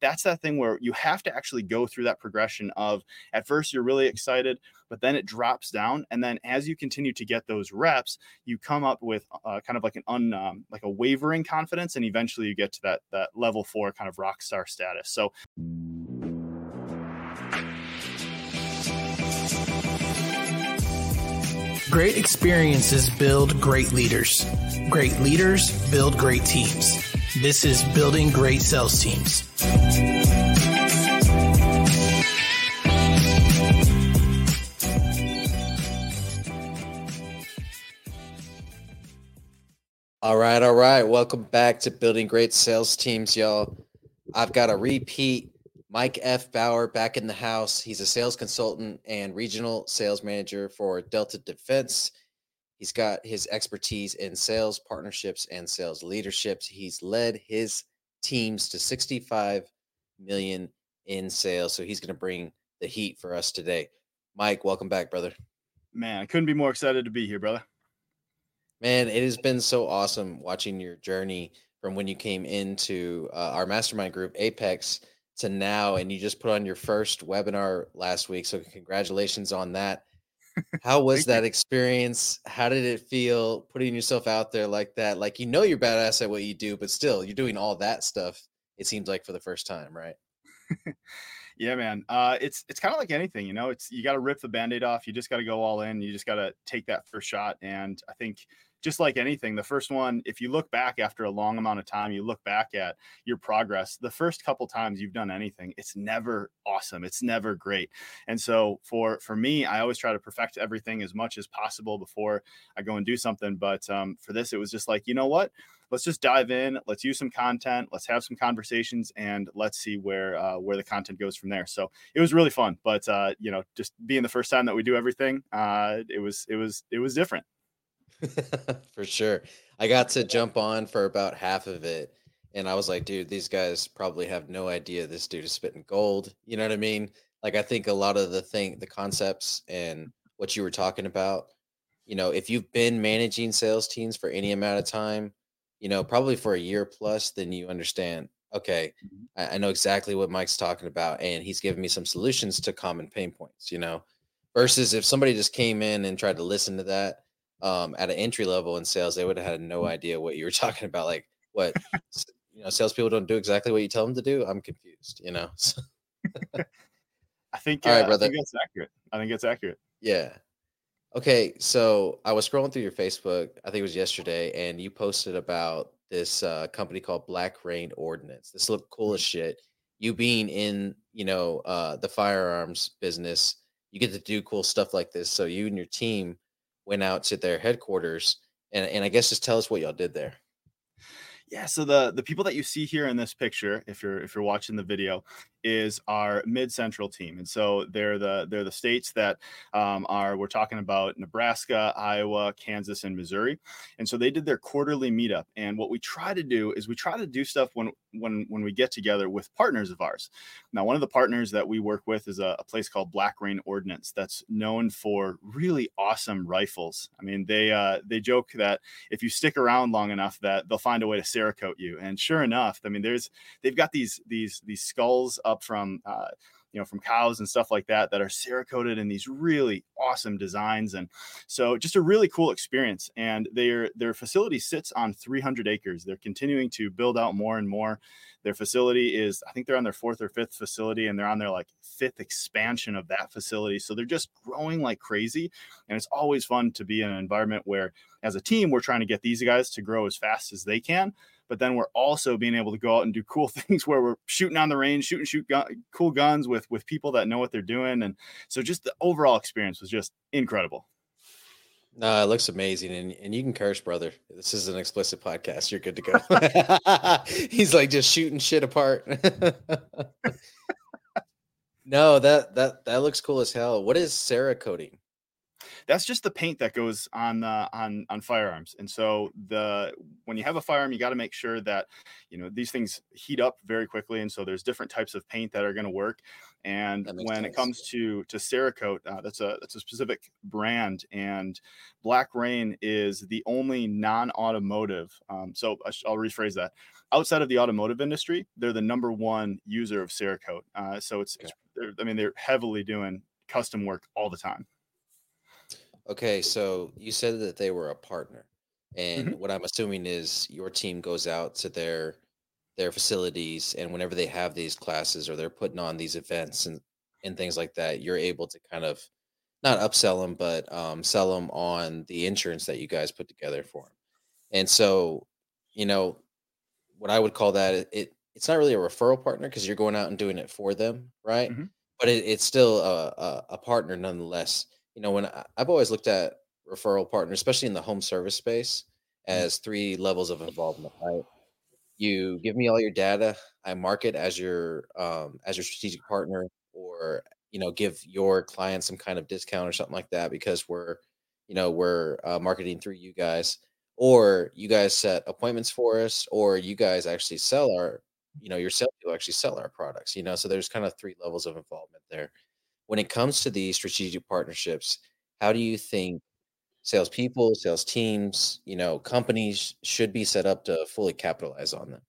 that's that thing where you have to actually go through that progression of at first you're really excited, but then it drops down. And then as you continue to get those reps, you come up with uh, kind of like an un, um, like a wavering confidence. And eventually you get to that, that level four kind of rock star status. So, Great experiences build great leaders. Great leaders build great teams. This is Building Great Sales Teams. All right, all right. Welcome back to Building Great Sales Teams, y'all. I've got a repeat Mike F. Bauer back in the house. He's a sales consultant and regional sales manager for Delta Defense. He's got his expertise in sales partnerships and sales leaderships. He's led his teams to 65 million in sales. So he's going to bring the heat for us today. Mike, welcome back, brother. Man, I couldn't be more excited to be here, brother. Man, it has been so awesome watching your journey from when you came into uh, our mastermind group, Apex, to now. And you just put on your first webinar last week. So, congratulations on that. How was that you. experience? How did it feel putting yourself out there like that? Like, you know, you're badass at what you do, but still, you're doing all that stuff, it seems like, for the first time, right? yeah man uh, it's it's kind of like anything you know it's you got to rip the band-aid off you just got to go all in you just got to take that first shot and i think just like anything, the first one, if you look back after a long amount of time, you look back at your progress, the first couple times you've done anything, it's never awesome. It's never great. And so for for me, I always try to perfect everything as much as possible before I go and do something. But um, for this, it was just like, you know what? Let's just dive in. Let's use some content. Let's have some conversations, and let's see where uh, where the content goes from there. So it was really fun. But uh, you know, just being the first time that we do everything, uh, it was it was it was different. for sure. I got to jump on for about half of it. And I was like, dude, these guys probably have no idea this dude is spitting gold. You know what I mean? Like, I think a lot of the thing, the concepts and what you were talking about, you know, if you've been managing sales teams for any amount of time, you know, probably for a year plus, then you understand, okay, mm-hmm. I, I know exactly what Mike's talking about. And he's giving me some solutions to common pain points, you know, versus if somebody just came in and tried to listen to that um, at an entry level in sales, they would have had no idea what you were talking about. Like, what you know, salespeople don't do exactly what you tell them to do. I'm confused. You know. I think. All right, uh, brother. I think that's accurate. I think it's accurate. Yeah. Okay, so I was scrolling through your Facebook. I think it was yesterday, and you posted about this uh, company called Black Rain Ordnance. This looked cool as mm. shit. You being in, you know, uh, the firearms business, you get to do cool stuff like this. So you and your team went out to their headquarters and, and I guess just tell us what y'all did there. Yeah, so the the people that you see here in this picture, if you're if you're watching the video, is our mid central team, and so they're the they're the states that um, are we're talking about Nebraska, Iowa, Kansas, and Missouri, and so they did their quarterly meetup. And what we try to do is we try to do stuff when when when we get together with partners of ours. Now, one of the partners that we work with is a, a place called Black Rain Ordnance that's known for really awesome rifles. I mean, they uh, they joke that if you stick around long enough, that they'll find a way to Cerakote you. And sure enough, I mean, there's they've got these these these skulls up from uh, you know from cows and stuff like that that are cerakoted in these really awesome designs and so just a really cool experience and their their facility sits on 300 acres they're continuing to build out more and more their facility is i think they're on their fourth or fifth facility and they're on their like fifth expansion of that facility so they're just growing like crazy and it's always fun to be in an environment where as a team we're trying to get these guys to grow as fast as they can but then we're also being able to go out and do cool things where we're shooting on the range, shooting shoot cool guns with with people that know what they're doing, and so just the overall experience was just incredible. No, it looks amazing, and and you can curse, brother. This is an explicit podcast. You're good to go. He's like just shooting shit apart. no, that that that looks cool as hell. What is Cerakoting? that's just the paint that goes on the on on firearms. And so the when you have a firearm, you got to make sure that you know these things heat up very quickly, and so there's different types of paint that are going to work. And when sense. it comes to to Cerakote, uh, that's a that's a specific brand, and Black Rain is the only non-automotive. Um, so I'll rephrase that. Outside of the automotive industry, they're the number one user of Cerakote. Uh, so it's, okay. it's I mean, they're heavily doing custom work all the time. Okay, so you said that they were a partner, and mm-hmm. what I'm assuming is your team goes out to their their facilities, and whenever they have these classes or they're putting on these events and and things like that, you're able to kind of not upsell them, but um, sell them on the insurance that you guys put together for them. And so, you know, what I would call that it it's not really a referral partner because you're going out and doing it for them, right? Mm-hmm. But it, it's still a, a, a partner nonetheless you know, when I, I've always looked at referral partners, especially in the home service space, mm. as three levels of involvement. Right? You give me all your data. I market as your um, as your strategic partner, or you know, give your client some kind of discount or something like that because we're, you know, we're uh, marketing through you guys, or you guys set appointments for us, or you guys actually sell our, you know, your sales actually sell our products. You know, so there's kind of three levels of involvement there when it comes to these strategic partnerships, how do you think salespeople, sales teams, you know, companies should be set up to fully capitalize on them?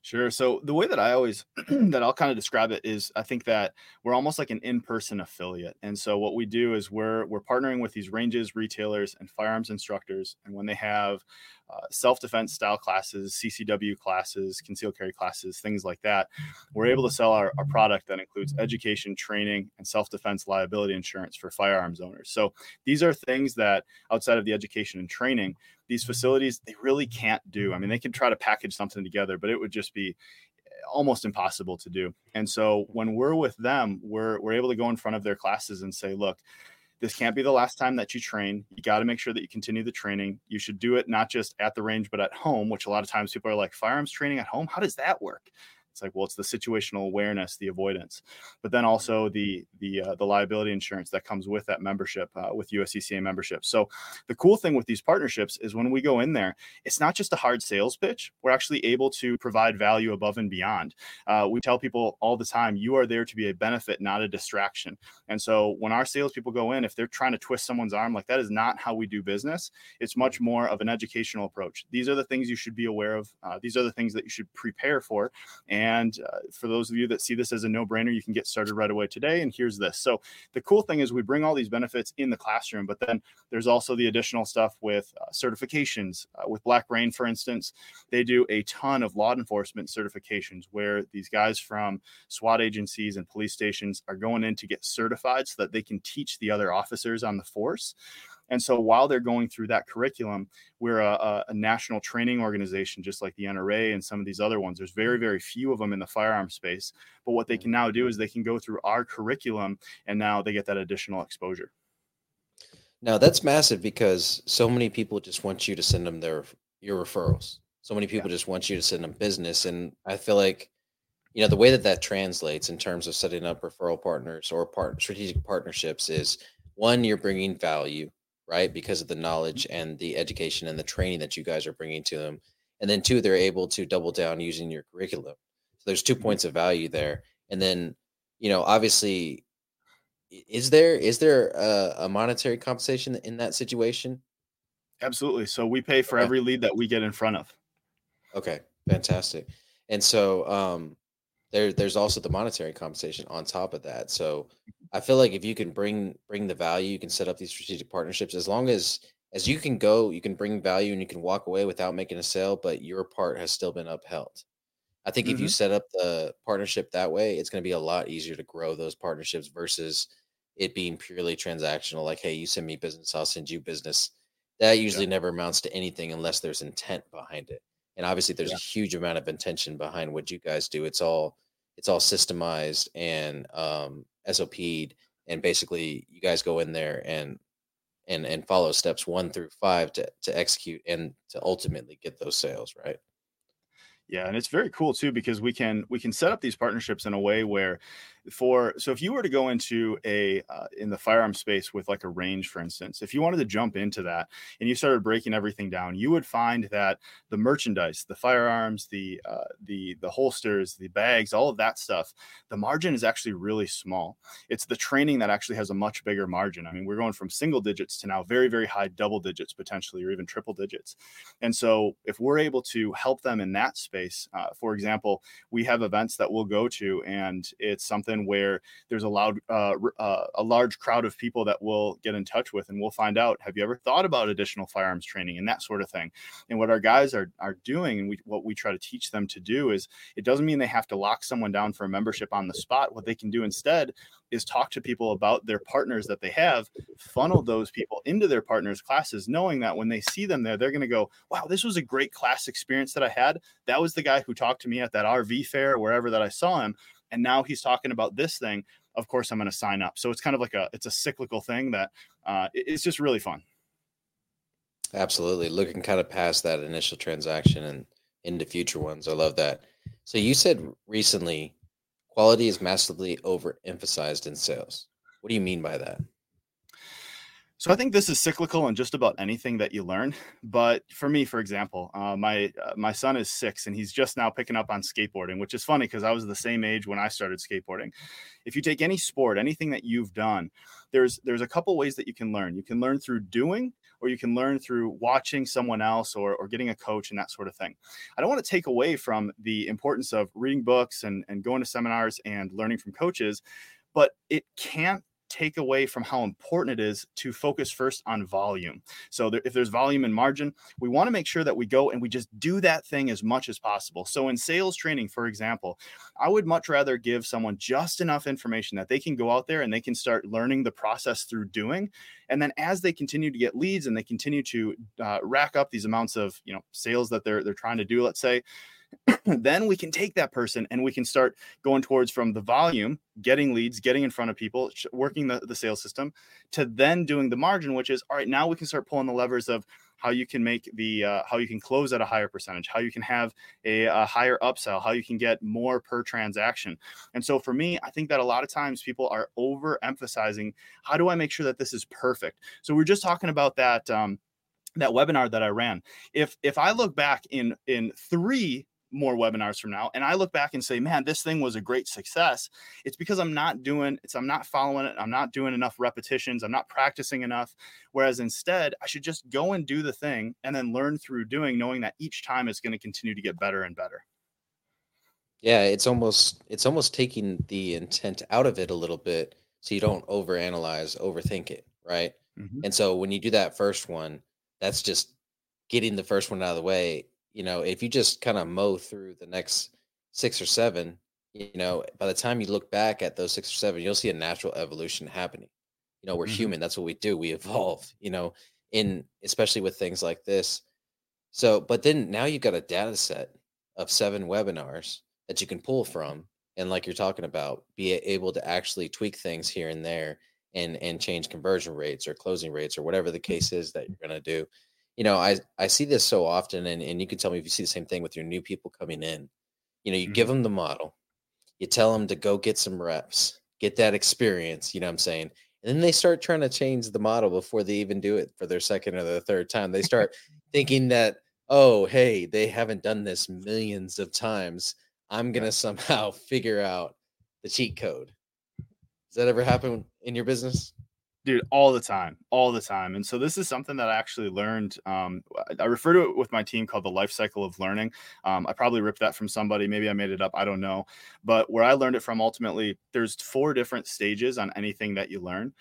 Sure. So the way that I always that I'll kind of describe it is I think that we're almost like an in-person affiliate. And so what we do is we're we're partnering with these ranges, retailers, and firearms instructors. And when they have uh, self-defense style classes, CCW classes, concealed carry classes, things like that, we're able to sell our, our product that includes education, training, and self-defense liability insurance for firearms owners. So these are things that outside of the education and training, these facilities they really can't do. I mean, they can try to package something together, but it would just be eh, almost impossible to do. And so when we're with them, we're we're able to go in front of their classes and say, look, this can't be the last time that you train. You got to make sure that you continue the training. You should do it not just at the range, but at home, which a lot of times people are like, firearms training at home? How does that work? It's like, well, it's the situational awareness, the avoidance, but then also the the uh, the liability insurance that comes with that membership uh, with USCCA membership. So the cool thing with these partnerships is when we go in there, it's not just a hard sales pitch. We're actually able to provide value above and beyond. Uh, we tell people all the time, you are there to be a benefit, not a distraction. And so when our salespeople go in, if they're trying to twist someone's arm, like that is not how we do business. It's much more of an educational approach. These are the things you should be aware of. Uh, these are the things that you should prepare for. And and uh, for those of you that see this as a no brainer, you can get started right away today. And here's this. So the cool thing is we bring all these benefits in the classroom, but then there's also the additional stuff with uh, certifications. Uh, with Black Rain, for instance, they do a ton of law enforcement certifications where these guys from SWAT agencies and police stations are going in to get certified so that they can teach the other officers on the force. And so while they're going through that curriculum, we're a, a, national training organization, just like the NRA and some of these other ones. There's very, very few of them in the firearm space. But what they can now do is they can go through our curriculum and now they get that additional exposure. Now that's massive because so many people just want you to send them their your referrals. So many people yeah. just want you to send them business, and I feel like you know the way that that translates in terms of setting up referral partners or part strategic partnerships is one you're bringing value right? Because of the knowledge and the education and the training that you guys are bringing to them. And then two, they're able to double down using your curriculum. So there's two mm-hmm. points of value there. And then, you know, obviously, is there is there a, a monetary compensation in that situation? Absolutely. So we pay for okay. every lead that we get in front of. Okay, fantastic. And so um there there's also the monetary compensation on top of that. So I feel like if you can bring bring the value, you can set up these strategic partnerships as long as as you can go, you can bring value and you can walk away without making a sale, but your part has still been upheld. I think mm-hmm. if you mm-hmm. set up the partnership that way, it's going to be a lot easier to grow those partnerships versus it being purely transactional. Like, hey, you send me business, I'll send you business. That usually yeah. never amounts to anything unless there's intent behind it. And obviously, there's yeah. a huge amount of intention behind what you guys do. It's all it's all systemized and um, SOP'd, and basically you guys go in there and and and follow steps one through five to to execute and to ultimately get those sales, right? Yeah, and it's very cool too because we can we can set up these partnerships in a way where for so if you were to go into a uh, in the firearm space with like a range for instance if you wanted to jump into that and you started breaking everything down you would find that the merchandise the firearms the uh, the the holsters the bags all of that stuff the margin is actually really small. It's the training that actually has a much bigger margin. I mean we're going from single digits to now very very high double digits potentially or even triple digits. And so if we're able to help them in that space uh, for example we have events that we'll go to and it's something where there's a loud uh, uh, a large crowd of people that we'll get in touch with and we'll find out have you ever thought about additional firearms training? and that sort of thing. And what our guys are are doing and we, what we try to teach them to do is it doesn't mean they have to lock someone down for a membership on the spot. What they can do instead is talk to people about their partners that they have funnel those people into their partners classes knowing that when they see them there they're going to go wow this was a great class experience that i had. That was the guy who talked to me at that rv fair wherever that i saw him and now he's talking about this thing of course i'm going to sign up. So it's kind of like a it's a cyclical thing that uh, it's just really fun. Absolutely. Looking kind of past that initial transaction and into future ones. I love that. So you said recently quality is massively overemphasized in sales. What do you mean by that so I think this is cyclical in just about anything that you learn. But for me, for example, uh, my uh, my son is six and he's just now picking up on skateboarding, which is funny because I was the same age when I started skateboarding. If you take any sport, anything that you've done, there's there's a couple ways that you can learn. You can learn through doing, or you can learn through watching someone else or, or getting a coach and that sort of thing. I don't want to take away from the importance of reading books and, and going to seminars and learning from coaches, but it can't take away from how important it is to focus first on volume. So there, if there's volume and margin, we want to make sure that we go and we just do that thing as much as possible. So in sales training, for example, I would much rather give someone just enough information that they can go out there and they can start learning the process through doing. And then as they continue to get leads and they continue to uh, rack up these amounts of you know sales that they're they're trying to do, let's say then we can take that person and we can start going towards from the volume, getting leads, getting in front of people, working the, the sales system, to then doing the margin, which is all right, now we can start pulling the levers of how you can make the uh, how you can close at a higher percentage how you can have a, a, higher upsell how you can get more per transaction. And so for me i think that a lot of times people are overemphasizing how do i make sure that this is perfect? So we're just talking about that um, that webinar that i ran. If if i look back in in three more webinars from now and i look back and say man this thing was a great success. It's because i'm not doing it's i'm not following it i'm not doing enough repetitions i'm not practicing enough whereas instead i should just go and do the thing and then learn through doing knowing that each time it's going to continue to get better and better. Yeah it's almost it's almost taking the intent out of it a little bit so you don't overanalyze overthink it right? Mm-hmm. and so when you do that first one that's just getting the first one out of the way you know, if you just kind of mow through the next six or seven, you know, by the time you look back at those six or seven, you'll see a natural evolution happening. You know, we're mm-hmm. human. That's what we do. We evolve, you know, in especially with things like this. So, but then now you've got a data set of seven webinars that you can pull from. And like you're talking about, be able to actually tweak things here and there and and change conversion rates or closing rates or whatever the case is that you're going to do you know, I I see this so often, and and you can tell me if you see the same thing with your new people coming in. You know, you mm-hmm. give them the model, you tell them to go get some reps, get that experience. You know what I'm saying? And then they start trying to change the model before they even do it for their second or their third time. They start thinking that, oh, hey, they haven't done this millions of times. I'm gonna somehow figure out the cheat code. Does that ever happen in your business? Dude all the time all the time and so this is something that i actually learned um, i refer to it with my team called the life cycle of learning um, i probably ripped that from somebody maybe i made it up i don't know but where i learned it from ultimately there's four different stages on anything that you learn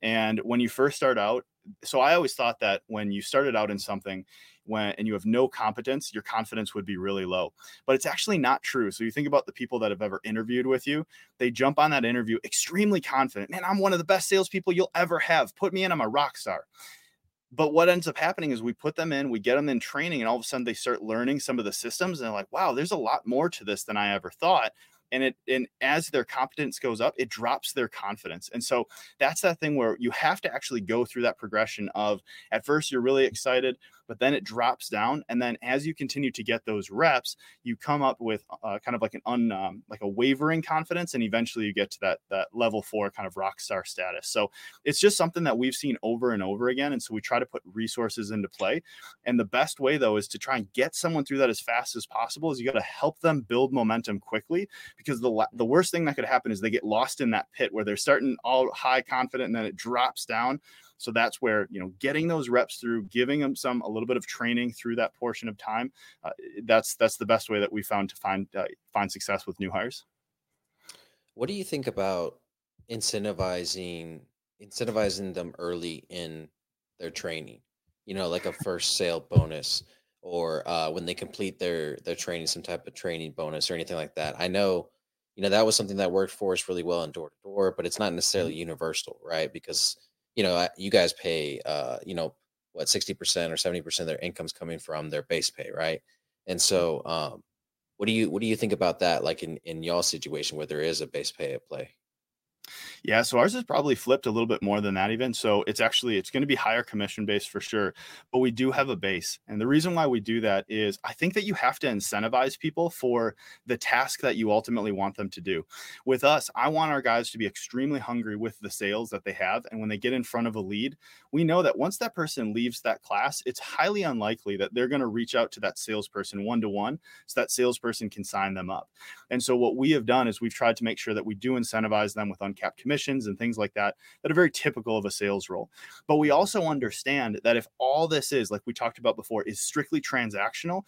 and when you first start out so i always thought that when you started out in something when and you have no competence, your confidence would be really low. But it's actually not true. So you think about the people that have ever interviewed with you, they jump on that interview extremely confident. Man, I'm one of the best salespeople you'll ever have. Put me in, I'm a rock star. But what ends up happening is we put them in, we get them in training, and all of a sudden they start learning some of the systems, and they're like, wow, there's a lot more to this than I ever thought and it and as their competence goes up it drops their confidence and so that's that thing where you have to actually go through that progression of at first you're really excited but then it drops down. And then as you continue to get those reps, you come up with uh, kind of like an un, um, like a wavering confidence, and eventually you get to that that level four kind of rock star status. So it's just something that we've seen over and over again, and so we try to put resources into play. And the best way though is to try and get someone through that as fast as possible. Is you got to help them build momentum quickly because the the worst thing that could happen is they get lost in that pit where they're starting all high confident and then it drops down so that's where you know getting those reps through, giving them some a little bit of training through that portion of time. Uh, that's that's the best way that we found to find uh, find success with new hires. What do you think about incentivizing incentivizing them early in their training? You know, like a first sale bonus or uh, when they complete their their training, some type of training bonus or anything like that. I know, you know, that was something that worked for us really well in door to door, but it's not necessarily mm-hmm. universal, right? Because you know, you guys pay, uh, you know, what, 60% or 70% of their income's coming from their base pay, right? And so, um, what do you, what do you think about that? Like in, in y'all situation where there is a base pay at play? Yeah, so ours is probably flipped a little bit more than that even. So it's actually it's going to be higher commission based for sure, but we do have a base. And the reason why we do that is I think that you have to incentivize people for the task that you ultimately want them to do. With us, I want our guys to be extremely hungry with the sales that they have and when they get in front of a lead, we know that once that person leaves that class, it's highly unlikely that they're going to reach out to that salesperson one to one so that salesperson can sign them up. And so what we have done is we've tried to make sure that we do incentivize them with uncapped commissions and things like that that are very typical of a sales role. But we also understand that if all this is, like we talked about before, is strictly transactional,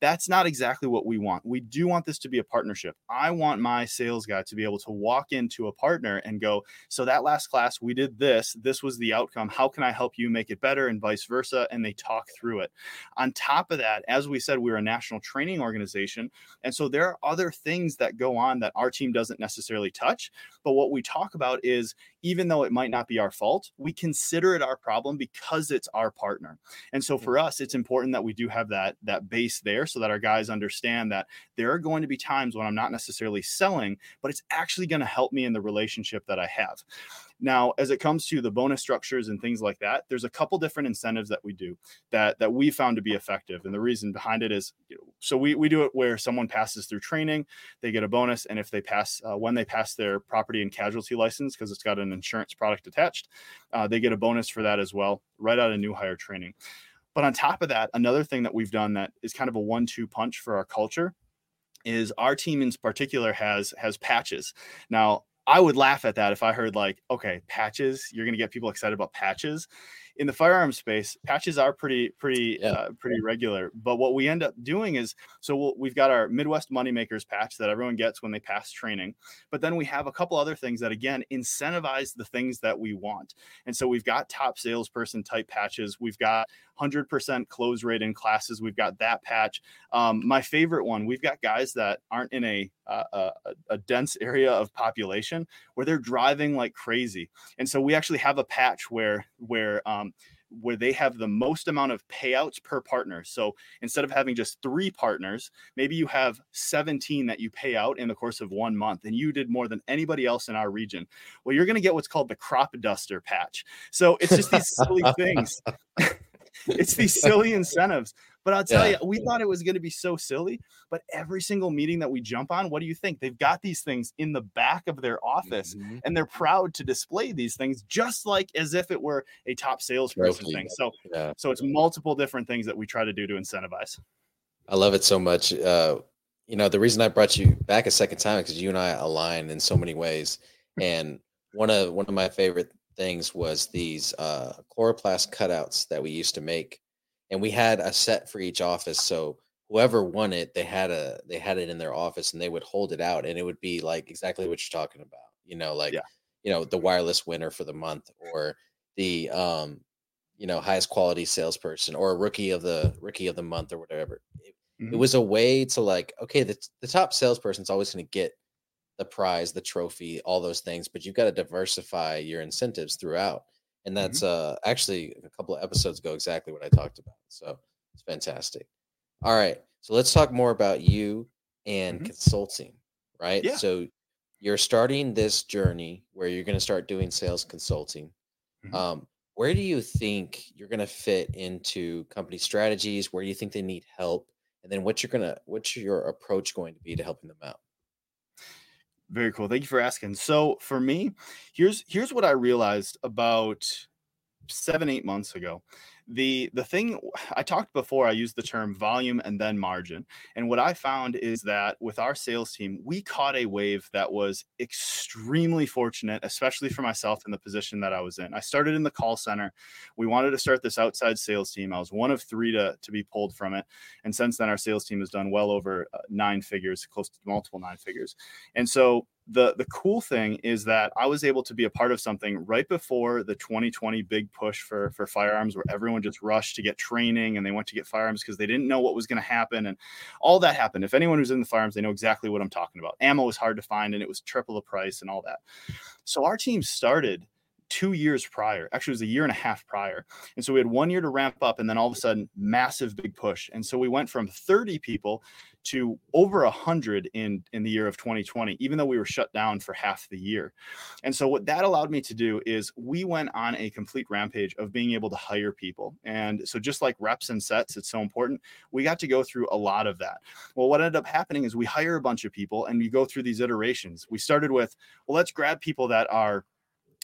that's not exactly what we want. We do want this to be a partnership. I want my sales guy to be able to walk into a partner and go, So that last class, we did this. This was the outcome. How can I help you make it better? And vice versa. And they talk through it. On top of that, as we said, we're a national training organization. And so there are other things that go on that our team doesn't necessarily touch. But what we talk about is even though it might not be our fault, we consider it our problem because it's our partner. And so for us, it's important that we do have that that base there so that our guys understand that there are going to be times when I'm not necessarily selling, but it's actually going to help me in the relationship that I have. Now, as it comes to the bonus structures and things like that, there's a couple different incentives that we do that that we found to be effective. And the reason behind it is, you know, so we we do it where someone passes through training, they get a bonus, and if they pass uh, when they pass their property and casualty license because it's got an insurance product attached, uh, they get a bonus for that as well, right out of new hire training. But on top of that, another thing that we've done that is kind of a one-two punch for our culture is our team in particular has has patches. Now, I would laugh at that if I heard like, okay, patches, you're going to get people excited about patches in the firearm space, patches are pretty pretty yeah. uh, pretty regular. But what we end up doing is so we'll, we've got our Midwest Moneymakers patch that everyone gets when they pass training, but then we have a couple other things that again incentivize the things that we want. And so we've got top salesperson type patches. We've got 100% close rate in classes. We've got that patch. Um, my favorite one, we've got guys that aren't in a, uh, a, a dense area of population where they're driving like crazy. And so we actually have a patch where where um, Um, where they have the most amount of payouts per partner. So instead of having just three partners, maybe you have 17 that you pay out in the course of one month, and you did more than anybody else in our region. Well, you're going to get what's called the crop duster patch. So it's just these silly things. it's these silly incentives. But I'll tell yeah. you, we thought it was going to be so silly. But every single meeting that we jump on, what do you think? They've got these things in the back of their office mm-hmm. and they're proud to display these things just like as if it were a top salesperson Trophy. thing. So, yeah. so it's multiple different things that we try to do to incentivize. I love it so much. Uh, you know, the reason I brought you back a second time because you and I align in so many ways. And one of one of my favorite things was these uh, Coroplast cutouts that we used to make, and we had a set for each office. So whoever won it, they had a they had it in their office, and they would hold it out, and it would be like exactly what you're talking about. You know, like yeah. you know the wireless winner for the month, or the um, you know highest quality salesperson, or a rookie of the rookie of the month, or whatever. It, mm-hmm. it was a way to like, okay, the the top salesperson is always going to get the prize, the trophy, all those things, but you've got to diversify your incentives throughout. And that's mm-hmm. uh actually a couple of episodes ago exactly what I talked about. So it's fantastic. All right. So let's talk more about you and mm-hmm. consulting, right? Yeah. So you're starting this journey where you're going to start doing sales consulting. Mm-hmm. Um, where do you think you're going to fit into company strategies? Where do you think they need help? And then what's your gonna what's your approach going to be to helping them out? Very cool. Thank you for asking. So for me, here's here's what I realized about seven eight months ago the the thing i talked before i used the term volume and then margin and what i found is that with our sales team we caught a wave that was extremely fortunate especially for myself in the position that i was in. I started in the call center. We wanted to start this outside sales team. I was one of three to, to be pulled from it and since then our sales team has done well over uh, nine figures close to multiple nine figures. And so the the cool thing is that I was able to be a part of something right before the 2020 big push for for firearms, where everyone just rushed to get training and they went to get firearms because they didn't know what was going to happen, and all that happened. If anyone who's in the firearms, they know exactly what I'm talking about. Ammo was hard to find, and it was triple the price, and all that. So our team started two years prior. Actually, it was a year and a half prior. And so we had one year to ramp up, and then all of a sudden, massive big push. And so we went from 30 people to over 100 in in the year of 2020 even though we were shut down for half the year and so what that allowed me to do is we went on a complete rampage of being able to hire people and so just like reps and sets it's so important we got to go through a lot of that well what ended up happening is we hire a bunch of people and we go through these iterations we started with well let's grab people that are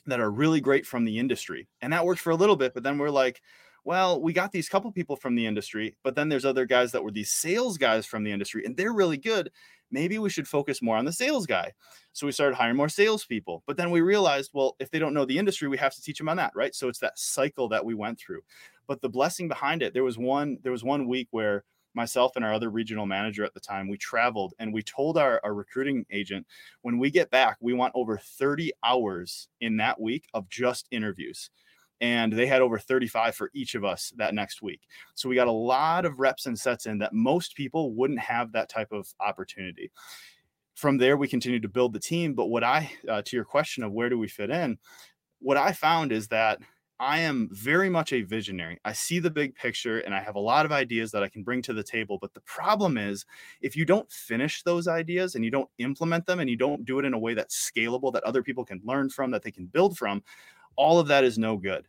that are really great from the industry. And that worked for a little bit, but then we're like, well, we got these couple people from the industry, but then there's other guys that were these sales guys from the industry and they're really good. Maybe we should focus more on the sales guy. So we started hiring more salespeople. But then we realized, well, if they don't know the industry, we have to teach them on that, right? So it's that cycle that we went through. But the blessing behind it, there was one, there was one week where myself and our other regional manager at the time, we traveled and we told our, our recruiting agent, when we get back, we want over 30 hours in that week of just interviews. And they had over 35 for each of us that next week. So we got a lot of reps and sets in that most people wouldn't have that type of opportunity. From there, we continued to build the team. But what I, uh, to your question of where do we fit in, what I found is that I am very much a visionary. I see the big picture and I have a lot of ideas that I can bring to the table. But the problem is, if you don't finish those ideas and you don't implement them and you don't do it in a way that's scalable, that other people can learn from, that they can build from, all of that is no good.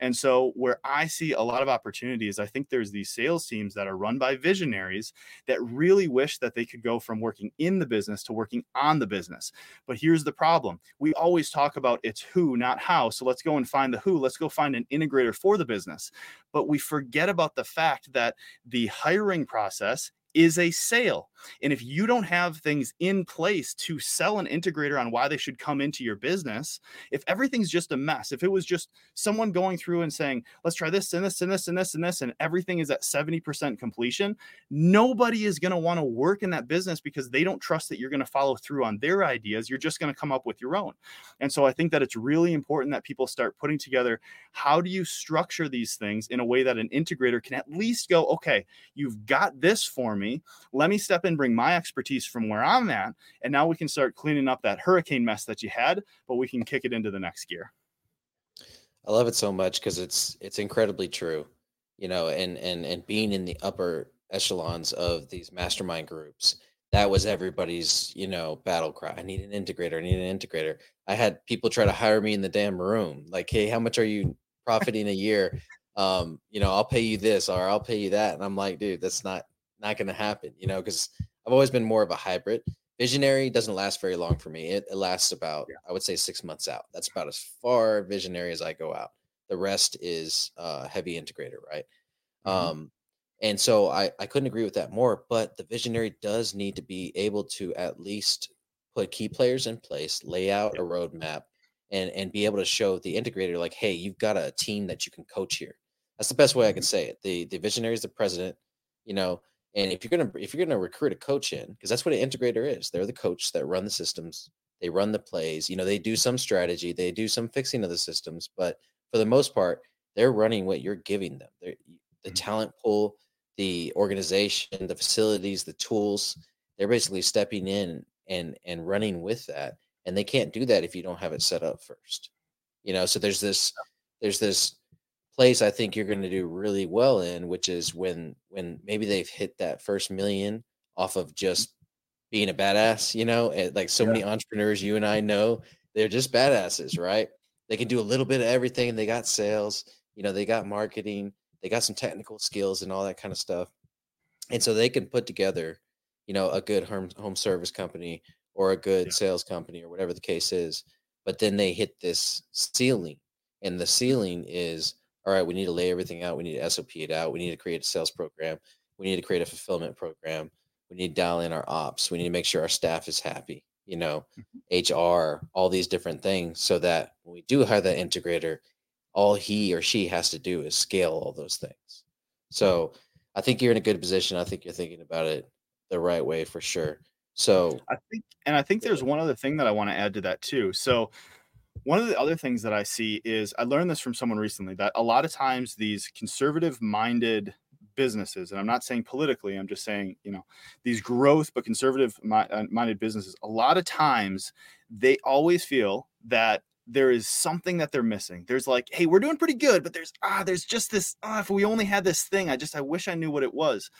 And so, where I see a lot of opportunities, I think there's these sales teams that are run by visionaries that really wish that they could go from working in the business to working on the business. But here's the problem we always talk about it's who, not how. So, let's go and find the who. Let's go find an integrator for the business. But we forget about the fact that the hiring process is a sale. And if you don't have things in place to sell an integrator on why they should come into your business, if everything's just a mess, if it was just someone going through and saying, let's try this and this and this and this and this, and everything is at 70% completion, nobody is going to want to work in that business because they don't trust that you're going to follow through on their ideas. You're just going to come up with your own. And so I think that it's really important that people start putting together how do you structure these things in a way that an integrator can at least go, okay, you've got this for me me. Let me step in, bring my expertise from where I'm at, and now we can start cleaning up that hurricane mess that you had, but we can kick it into the next gear. I love it so much because it's it's incredibly true, you know, and and and being in the upper echelons of these mastermind groups, that was everybody's, you know, battle cry. I need an integrator. I need an integrator. I had people try to hire me in the damn room. Like, hey, how much are you profiting a year? Um, you know, I'll pay you this or I'll pay you that. And I'm like, dude, that's not not going to happen, you know, because I've always been more of a hybrid. Visionary doesn't last very long for me. It, it lasts about, yeah. I would say, six months out. That's about as far visionary as I go out. The rest is uh, heavy integrator, right? Mm-hmm. Um, and so I, I couldn't agree with that more. But the visionary does need to be able to at least put key players in place, lay out yeah. a roadmap, and and be able to show the integrator like, hey, you've got a team that you can coach here. That's the best way I can mm-hmm. say it. The the visionary is the president. You know, and if you're gonna if you're gonna recruit a coach in, because that's what an integrator is, they're the coach that run the systems, they run the plays. You know, they do some strategy, they do some fixing of the systems, but for the most part, they're running what you're giving them. They're, the mm-hmm. talent pool, the organization, the facilities, the tools. They're basically stepping in and and running with that, and they can't do that if you don't have it set up first. You know, so there's this there's this place I think you're going to do really well in, which is when when maybe they've hit that first million off of mm-hmm. just being a badass, you know, and like so yeah. many entrepreneurs you and I know, they're just badasses, right? they can do a little bit of everything. They got sales, you know, they got marketing, they got some technical skills and all that kind of stuff. And so they can put together, you know, a good home home service company or a good yeah. sales company or whatever the case is. But then they hit this ceiling. And the ceiling is all right, we need to lay everything out. We need to SOP it out. We need to create a sales program. We need to create a fulfillment program. We need to dial in our ops. We need to make sure our staff is happy, you know, mm-hmm. HR, all these different things, so that when we do hire that integrator, all he or she has to do is scale all those things. So I think you're in a good position. I think you're thinking about it the right way for sure. So I think, and I think there's one other thing that I want to add to that too. So one of the other things that I see is I learned this from someone recently that a lot of times these conservative minded businesses, and I'm not saying politically, I'm just saying, you know, these growth but conservative uh, minded businesses, a lot of times they always feel that there is something that they're missing. There's like, hey, we're doing pretty good, but there's ah, there's just this. Ah, if we only had this thing, I just I wish I knew what it was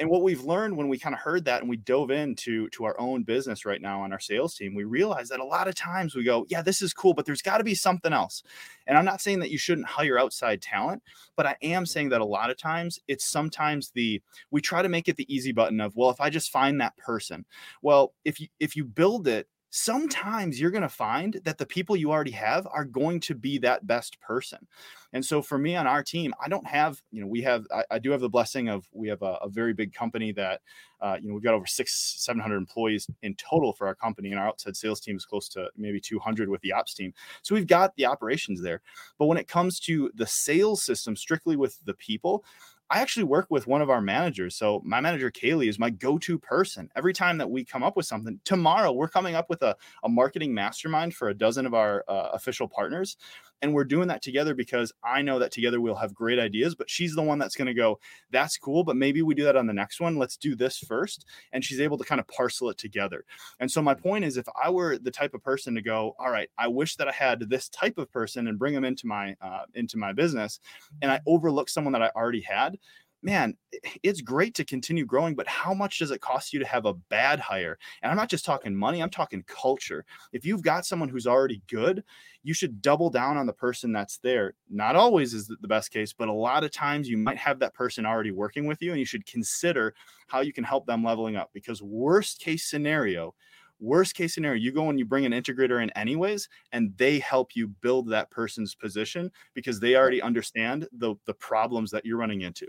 and what we've learned when we kind of heard that and we dove into to our own business right now on our sales team we realized that a lot of times we go yeah this is cool but there's got to be something else. And i'm not saying that you shouldn't hire outside talent but i am mm-hmm. saying that a lot of times it's sometimes the we try to make it the easy button of well if i just find that person. Well if you if you build it sometimes you're going to find that the people you already have are going to be that best person. And so for me on our team, I don't have, you know, we have, I, I do have the blessing of, we have a, a very big company that, uh, you know, we've got over six, 700 employees in total for our company. And our outside sales team is close to maybe 200 with the ops team. So we've got the operations there. But when it comes to the sales system, strictly with the people, I actually work with one of our managers. So my manager Kaylee is my go-to person. Every time that we come up with something, tomorrow we're coming up with a, a marketing mastermind for a dozen of our uh, official partners. And we're doing that together because I know that together we'll have great ideas, but she's the one that's going to go, that's cool, but maybe we do that on the next one. Let's do this first. And she's able to kind of parcel it together. And so my point is if I were the type of person to go, all right, I wish that I had this type of person and bring them into my uh, into my business and I overlook someone that I already had, man, it's great to continue growing, but how much does it cost you to have a bad hire? And I'm not just talking money, I'm talking culture. If you've got someone who's already good, you should double down on the person that's there. Not always is the best case, but a lot of times you might have that person already working with you, and you should consider how you can help them leveling up. Because, worst case scenario, worst case scenario you go and you bring an integrator in anyways and they help you build that person's position because they already understand the the problems that you're running into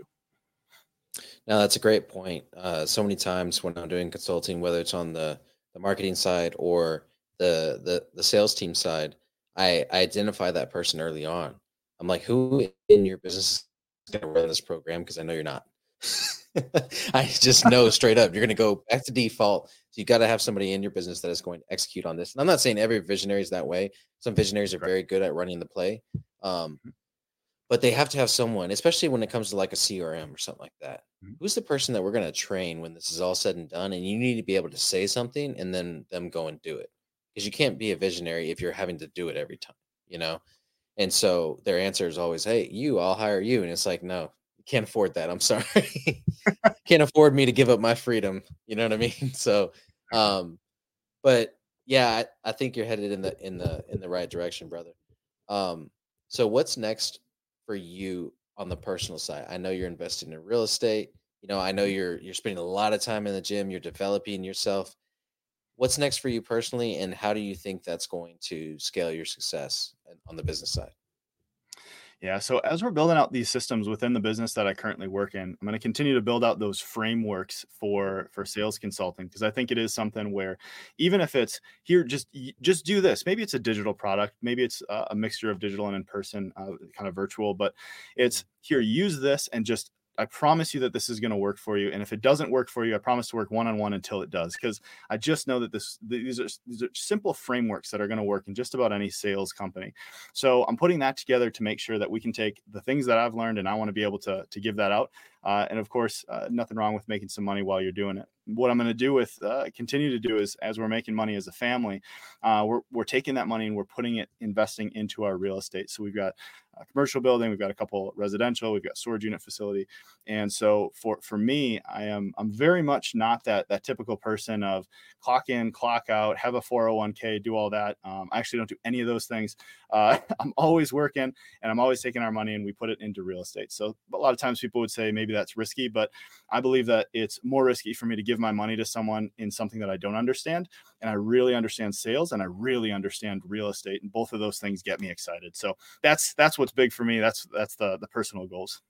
no, that's a great point. Uh, so many times when I'm doing consulting, whether it's on the the marketing side or the the the sales team side, I, I identify that person early on. I'm like, who in your business is going to run this program? Because I know you're not. I just know straight up you're going to go back to default. So you got to have somebody in your business that is going to execute on this. And I'm not saying every visionary is that way. Some visionaries are very good at running the play. Um, mm-hmm but they have to have someone, especially when it comes to like a CRM or something like that. Mm-hmm. Who's the person that we're going to train when this is all said and done? And you need to be able to say something and then them go and do it because you can't be a visionary if you're having to do it every time, you know? And so their answer is always, Hey, you, I'll hire you. And it's like, no, you can't afford that. I'm sorry. can't afford me to give up my freedom. You know what I mean? So, um, but yeah, I, I think you're headed in the, in the, in the right direction, brother. Um, so what's next for you on the personal side? I know you're investing in real estate. You know, I know mm-hmm. you're you're spending a lot of time in the gym, you're developing yourself. What's next for you personally and how do you think that's going to scale your success on the business side? Yeah. So as we're building out these systems within the business that I currently work in, I'm going to continue to build out those frameworks for for sales consulting because I think it is something where even if it's here, just just do this. Maybe it's a digital product, maybe it's a mixture of digital and in person, uh, kind of virtual, but it's mm-hmm. here. Use this and just I promise you that this is going to work for you. And if it doesn't work for you, I promise to work one on one until it does. Because I just know that this these are, these are simple frameworks that are going to work in just about any sales company. So I'm putting that together to make sure that we can take the things that I've learned and I want to be able to to give that out. Uh, and of course, uh, nothing wrong with making some money while you're doing it. What I'm going to do with uh, continue to do is as we're making money as a family, uh, we're, we're taking that money and we're putting it investing into our real estate. So we've got a commercial building, we've got a couple residential, we've got storage unit facility, and so for for me, I am I'm very much not that that typical person of clock in, clock out, have a 401k, do all that. Um, I actually don't do any of those things. Uh, I'm always working, and I'm always taking our money and we put it into real estate. So a lot of times people would say maybe that's risky, but I believe that it's more risky for me to give my money to someone in something that I don't understand, and I really understand sales and I really understand real estate, and both of those things get me excited. So that's that's what's big for me. That's that's the the personal goals.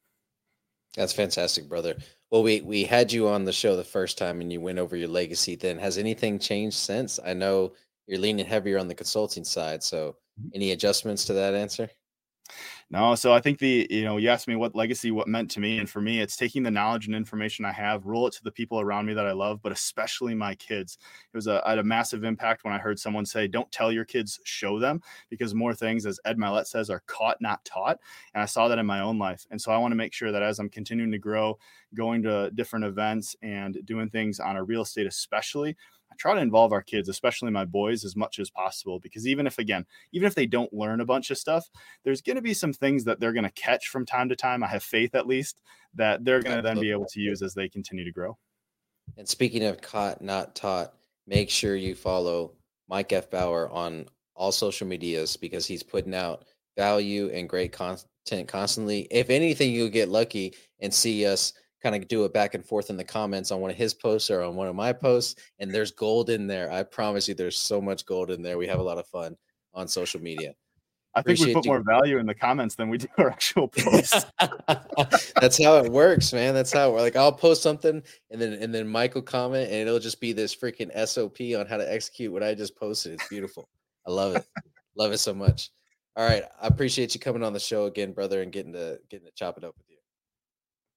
That's fantastic, brother. Well, we we had you on the show the first time, and you went over your legacy. Then has anything changed since? I know you're leaning heavier on the consulting side. So, mm-hmm. any adjustments to that answer? No, so I think the you know you asked me what legacy what meant to me, and for me, it's taking the knowledge and information I have, roll it to the people around me that I love, but especially my kids. It was a I had a massive impact when I heard someone say, "Don't tell your kids, show them," because more things, as Ed Mylett says, are caught, not taught. And I saw that in my own life, and so I want to make sure that as I'm continuing to grow, going to different events and doing things on a real estate, especially I try to involve our kids, especially my boys, as much as possible because even if, again, even if they don't learn a bunch of stuff, there's going to be some things that they're going to catch from time to time. I have faith, at least, that they're going to then be able to use as they continue to grow. And speaking of caught, not taught, make sure you follow Mike F. Bauer on all social medias because he's putting out value and great content constantly. If anything, you'll get lucky and see us kind of do it back and forth in the comments on one of his posts or on one of my posts. And there's gold in there. I promise you, there's so much gold in there. We have a lot of fun on social media. I think we put you. more value in the comments than we do our actual posts. That's how it works, man. That's how we're like I'll post something and then and then Michael comment and it'll just be this freaking SOP on how to execute what I just posted. It's beautiful. I love it. love it so much. All right. I appreciate you coming on the show again, brother, and getting to getting to chop it up with you.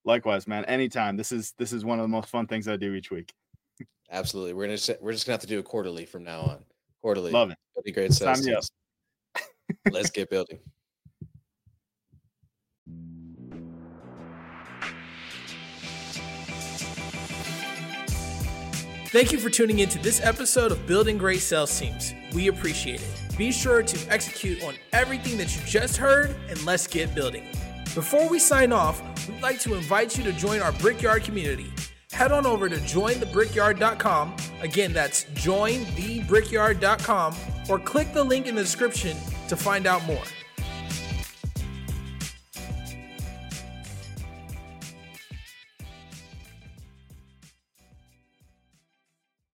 Likewise, man. Anytime. This is this is one of the most fun things I do each week. Absolutely. We're gonna we're just gonna have to do it quarterly from now on. Quarterly. Love it. That'd be great. Sales yes. Let's get building. Thank you for tuning in to this episode of Building Great Sales Teams. We appreciate it. Be sure to execute on everything that you just heard and let's get building. Before we sign off, we'd like to invite you to join our Brickyard community. Head on over to jointhebrickyard.com. Again, that's jointhebrickyard.com or click the link in the description to find out more.